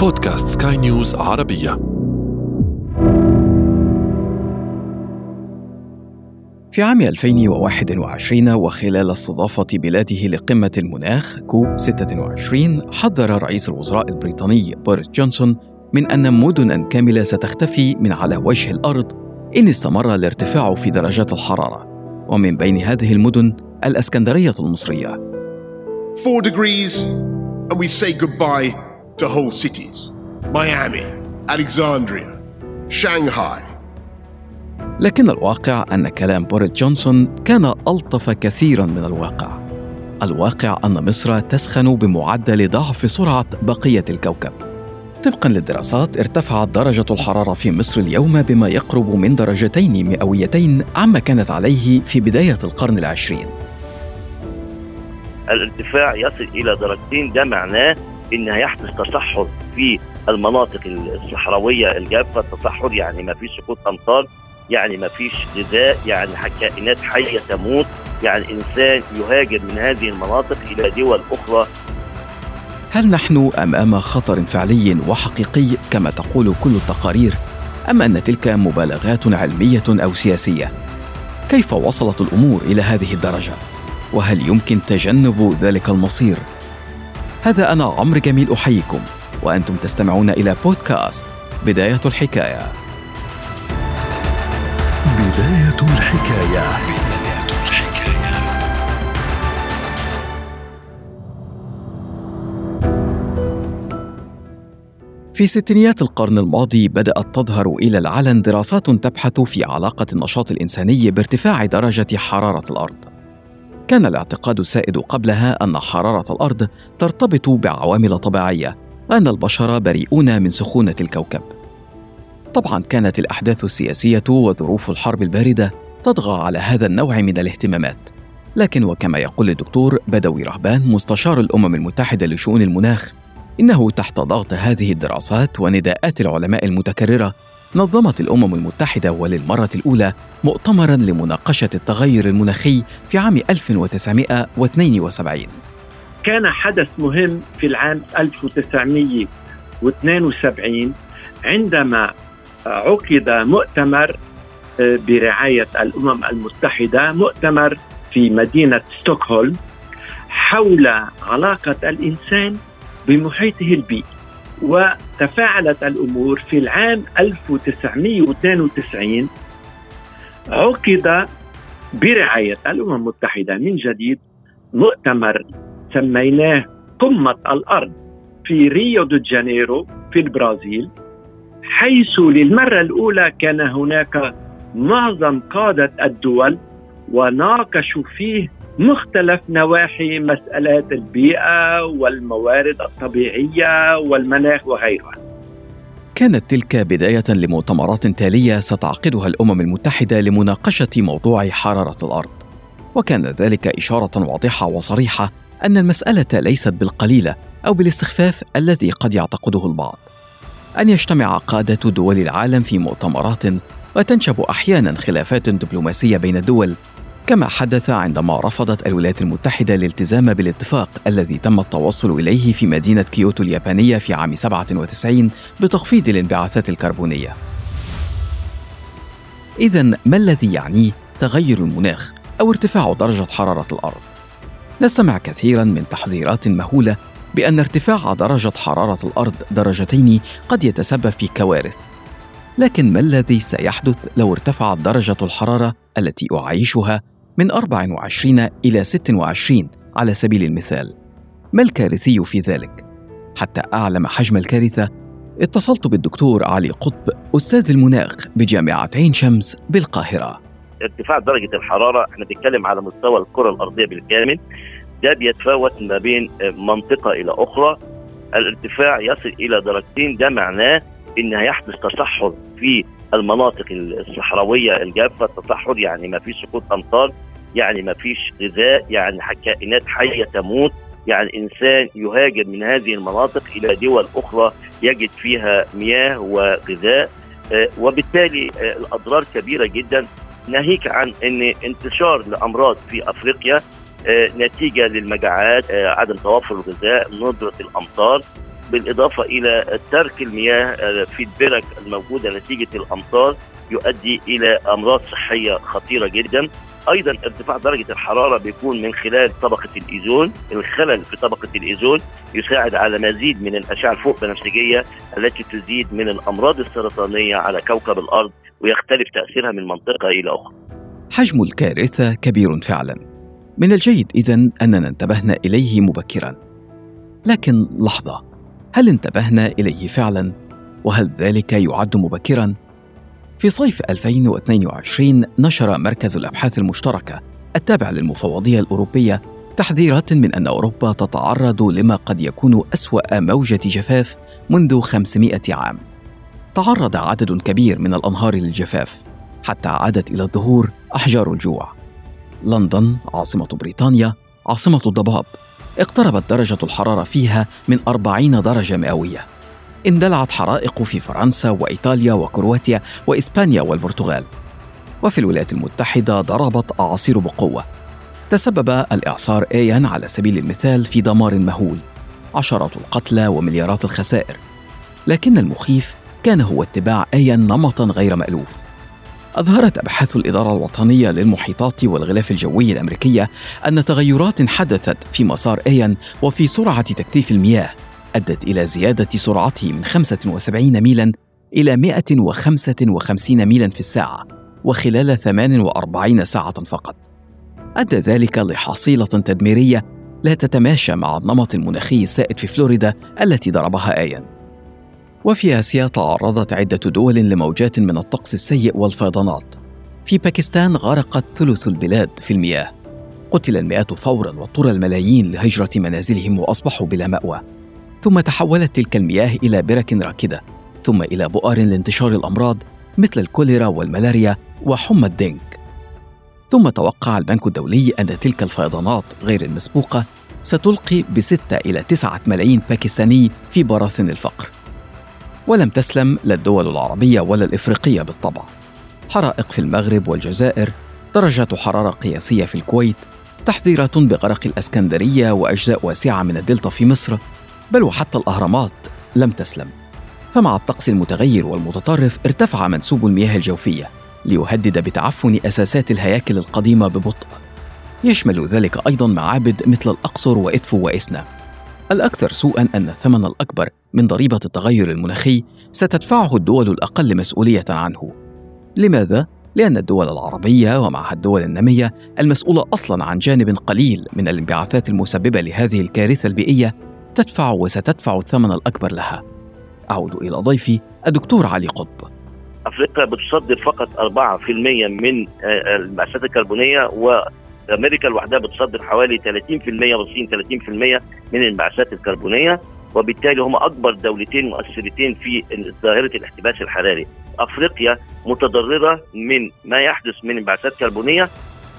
بودكاست سكاي نيوز عربية. في عام 2021 وخلال استضافة بلاده لقمة المناخ كوب 26 حذر رئيس الوزراء البريطاني بوريس جونسون من أن مدنا كاملة ستختفي من على وجه الأرض إن استمر الارتفاع في درجات الحرارة. ومن بين هذه المدن الأسكندرية المصرية. 4 degrees and we say goodbye. To whole cities. Miami, Alexandria, Shanghai. لكن الواقع أن كلام بوريس جونسون كان ألطف كثيرا من الواقع. الواقع أن مصر تسخن بمعدل ضعف سرعة بقية الكوكب. طبقا للدراسات ارتفعت درجة الحرارة في مصر اليوم بما يقرب من درجتين مئويتين عما كانت عليه في بداية القرن العشرين. الارتفاع يصل إلى درجتين ده معناه ان هيحدث تصحر في المناطق الصحراوية الجافة. التصحر يعني ما فيش سقوط أمطار يعني ما فيش غذاء يعني كائنات حية تموت. يعني إنسان يهاجر من هذه المناطق إلى دول أخرى. هل نحن امام خطر فعلي وحقيقي كما تقول كل التقارير أم أن تلك مبالغات علمية أو سياسية؟ كيف وصلت الأمور إلى هذه الدرجة؟ وهل يمكن تجنب ذلك المصير؟ هذا أنا عمرو جميل أحييكم وأنتم تستمعون إلى بودكاست بداية الحكاية بداية الحكاية في ستينيات القرن الماضي بدأت تظهر إلى العلن دراسات تبحث في علاقة النشاط الإنساني بارتفاع درجة حرارة الأرض. كان الاعتقاد السائد قبلها أن حرارة الأرض ترتبط بعوامل طبيعية وأن البشر بريئون من سخونة الكوكب. طبعا كانت الأحداث السياسية وظروف الحرب الباردة تطغى على هذا النوع من الاهتمامات. لكن وكما يقول الدكتور بدوي رهبان مستشار الأمم المتحدة لشؤون المناخ إنه تحت ضغط هذه الدراسات ونداءات العلماء المتكررة نظمت الأمم المتحدة وللمرة الأولى مؤتمرا لمناقشة التغير المناخي في عام 1972 كان حدث مهم في العام 1972 عندما عقد مؤتمر برعاية الأمم المتحدة مؤتمر في مدينة ستوكهولم حول علاقة الإنسان بمحيطه البيئي وتفاعلت الأمور في العام 1992 عقد برعاية الأمم المتحدة من جديد مؤتمر سميناه قمة الأرض في ريو دو جانيرو في البرازيل حيث للمرة الأولى كان هناك معظم قادة الدول وناقشوا فيه مختلف نواحي مسألات البيئة والموارد الطبيعية والمناخ وغيرها. كانت تلك بداية لمؤتمرات تالية ستعقدها الأمم المتحدة لمناقشة موضوع حرارة الأرض. وكان ذلك إشارة واضحة وصريحة أن المسألة ليست بالقليلة أو بالاستخفاف الذي قد يعتقده البعض. أن يجتمع قادة دول العالم في مؤتمرات وتنشب أحيانا خلافات دبلوماسية بين الدول كما حدث عندما رفضت الولايات المتحدة الالتزام بالاتفاق الذي تم التوصل إليه في مدينة كيوتو اليابانية في عام 97 بتخفيض الانبعاثات الكربونية. إذا ما الذي يعنيه تغير المناخ أو ارتفاع درجة حرارة الأرض؟ نستمع كثيرا من تحذيرات مهولة بأن ارتفاع درجة حرارة الأرض درجتين قد يتسبب في كوارث. لكن ما الذي سيحدث لو ارتفعت درجة الحرارة التي أعيشها من 24 إلى 26 على سبيل المثال؟ ما الكارثي في ذلك؟ حتى أعلم حجم الكارثة اتصلت بالدكتور علي قطب أستاذ المناخ بجامعة عين شمس بالقاهرة ارتفاع درجة الحرارة إحنا بنتكلم على مستوى الكرة الأرضية بالكامل ده بيتفاوت ما بين منطقة إلى أخرى الارتفاع يصل إلى درجتين ده معناه إن هيحدث تصحر في المناطق الصحراوية الجافة التصحر يعني ما فيش سقوط أمطار يعني ما فيش غذاء يعني كائنات حية تموت يعني إنسان يهاجر من هذه المناطق إلى دول أخرى يجد فيها مياه وغذاء. آه، وبالتالي آه، الأضرار كبيرة جدا. ناهيك عن إن انتشار لامراض في أفريقيا آه، نتيجة للمجاعات عدم توفر الغذاء ندرة الأمطار بالإضافة إلى ترك المياه في البرك الموجودة نتيجة الأمطار يؤدي إلى أمراض صحية خطيرة جدا. أيضا ارتفاع درجة الحرارة بيكون من خلال طبقة الأوزون الخلل في طبقة الأوزون يساعد على مزيد من الأشعة الفوق بنفسجية التي تزيد من الأمراض السرطانية على كوكب الأرض ويختلف تأثيرها من منطقة إلى أخرى. حجم الكارثة كبير فعلا. من الجيد اذا أننا انتبهنا إليه مبكرا. لكن لحظة هل انتبهنا إليه فعلا؟ وهل ذلك يعد مبكرا؟ في صيف 2022 نشر مركز الأبحاث المشتركة التابع للمفوضية الأوروبية تحذيرات من أن أوروبا تتعرض لما قد يكون أسوأ موجة جفاف منذ 500 عام. تعرض عدد كبير من الأنهار للجفاف حتى عادت إلى الظهور أحجار الجوع. لندن عاصمة بريطانيا عاصمة الضباب اقتربت درجة الحرارة فيها من 40 درجة مئوية. اندلعت حرائق في فرنسا وإيطاليا وكرواتيا وإسبانيا والبرتغال. وفي الولايات المتحدة ضربت أعاصير بقوة. تسبب الإعصار ايان على سبيل المثال في دمار مهول عشرات القتلى ومليارات الخسائر. لكن المخيف كان هو اتباع ايان نمطا غير مألوف. أظهرت أبحاث الإدارة الوطنية للمحيطات والغلاف الجوي الأمريكية أن تغيرات حدثت في مسار ايان وفي سرعة تكثيف المياه. أدت إلى زيادة سرعته من 75 ميلا إلى 155 ميلا في الساعة وخلال 48 ساعة فقط. أدى ذلك لحصيلة تدميرية لا تتماشى مع النمط المناخي السائد في فلوريدا التي ضربها آيان. وفي آسيا تعرضت عدة دول لموجات من الطقس السيء والفيضانات. في باكستان غرقت ثلث البلاد في المياه. قتل المئات فورا واضطر الملايين لهجرة منازلهم وأصبحوا بلا مأوى. ثم تحولت تلك المياه إلى برك راكدة ثم إلى بؤر لانتشار الأمراض مثل الكوليرا والملاريا وحمى الدنك ثم توقع البنك الدولي أن تلك الفيضانات غير المسبوقة ستلقي بستة إلى تسعة ملايين باكستاني في براثن الفقر. ولم تسلم لا الدول العربية ولا الإفريقية بالطبع. حرائق في المغرب والجزائر درجة حرارة قياسية في الكويت تحذيرات بغرق الأسكندرية وأجزاء واسعة من الدلتا في مصر بل وحتى الأهرامات لم تسلم. فمع الطقس المتغير والمتطرف ارتفع منسوب المياه الجوفية ليهدد بتعفن أساسات الهياكل القديمة ببطء. يشمل ذلك أيضا معابد مثل الأقصر وإدفو وإسنا. الأكثر سوءا أن الثمن الأكبر من ضريبة التغير المناخي ستدفعه الدول الأقل مسؤولية عنه. لماذا؟ لأن الدول العربية ومعها الدول النامية المسؤولة أصلا عن جانب قليل من الانبعاثات المسببة لهذه الكارثة البيئية تدفع وستدفع الثمن الأكبر لها. أعود إلى ضيفي الدكتور علي قطب. أفريقيا بتصدر فقط 4% من آه، الانبعاثات الكربونية وأمريكا لوحدها بتصدر حوالي 30% والصين 30% من الانبعاثات الكربونية وبالتالي هم أكبر دولتين مؤثرتين في ظاهرة الاحتباس الحراري. أفريقيا متضررة من ما يحدث من انبعاثات كربونية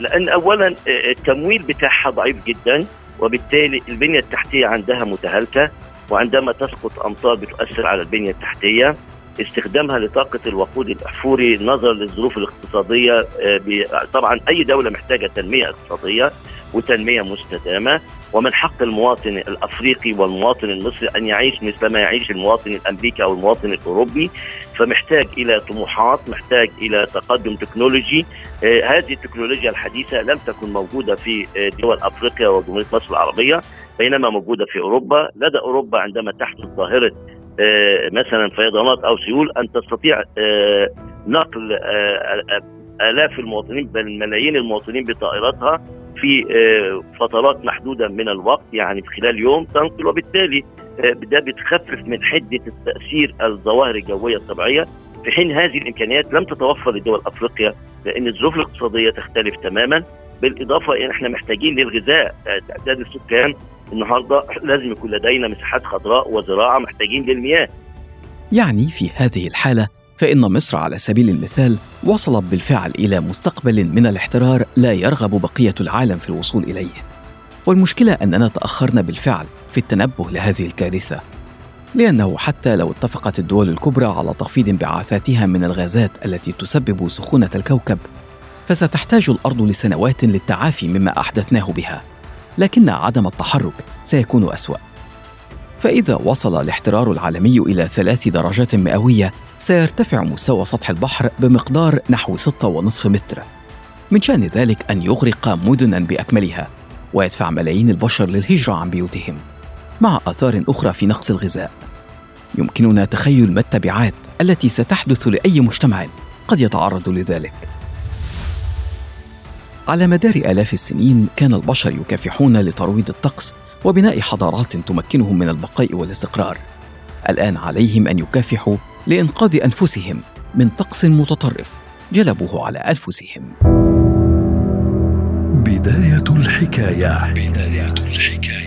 لأن اولا آه، التمويل بتاعها ضعيف جدا. وبالتالي البنية التحتية عندها متهالكة وعندما تسقط أمطار بتؤثر على البنية التحتية. استخدامها لطاقة الوقود الاحفوري نظرا للظروف الاقتصادية آه، طبعا أي دولة محتاجة تنمية اقتصادية. وتنمية مستدامة ومن حق المواطن الأفريقي والمواطن المصري أن يعيش مثل ما يعيش المواطن الأمريكي أو المواطن الأوروبي. فمحتاج إلى طموحات محتاج إلى تقدم تكنولوجي. آه هذه التكنولوجيا الحديثة لم تكن موجودة في آه دول أفريقيا وجمهورية مصر العربية بينما موجودة في أوروبا. لدى أوروبا عندما تحدث ظاهرة آه مثلا فيضانات أو سيول أن تستطيع نقل آلاف المواطنين بل ملايين المواطنين بطائراتها. في آه، فترات محدودة من الوقت يعني في خلال يوم تنقل وبالتالي آه، ده بتخفف من حدة التأثير الظواهر الجوية الطبيعية. في حين هذه الإمكانيات لم تتوفر لدول أفريقيا لأن الظروف الاقتصادية تختلف تماما. بالإضافة إن إحنا محتاجين للغذاء. آه، تعداد السكان النهارده لازم يكون لدينا مساحات خضراء وزراعة محتاجين للمياه. يعني في هذه الحالة فإن مصر على سبيل المثال وصلت بالفعل إلى مستقبل من الاحترار لا يرغب بقية العالم في الوصول إليه. والمشكلة أننا تأخرنا بالفعل في التنبه لهذه الكارثة. لأنه حتى لو اتفقت الدول الكبرى على تخفيض انبعاثاتها من الغازات التي تسبب سخونة الكوكب، فستحتاج الأرض لسنوات للتعافي مما أحدثناه بها. لكن عدم التحرك سيكون أسوأ. فإذا وصل الاحترار العالمي إلى ثلاث درجات مئوية سيرتفع مستوى سطح البحر بمقدار نحو 6.5 متر. من شأن ذلك أن يغرق مدنا بأكملها ويدفع ملايين البشر للهجرة عن بيوتهم مع آثار أخرى في نقص الغذاء. يمكننا تخيل ما التبعات التي ستحدث لأي مجتمع قد يتعرض لذلك. على مدار آلاف السنين كان البشر يكافحون لترويض الطقس وبناء حضارات تمكنهم من البقاء والاستقرار. الآن عليهم أن يكافحوا لإنقاذ أنفسهم من طقس متطرف جلبوه على أنفسهم. بداية الحكاية. بداية الحكاية.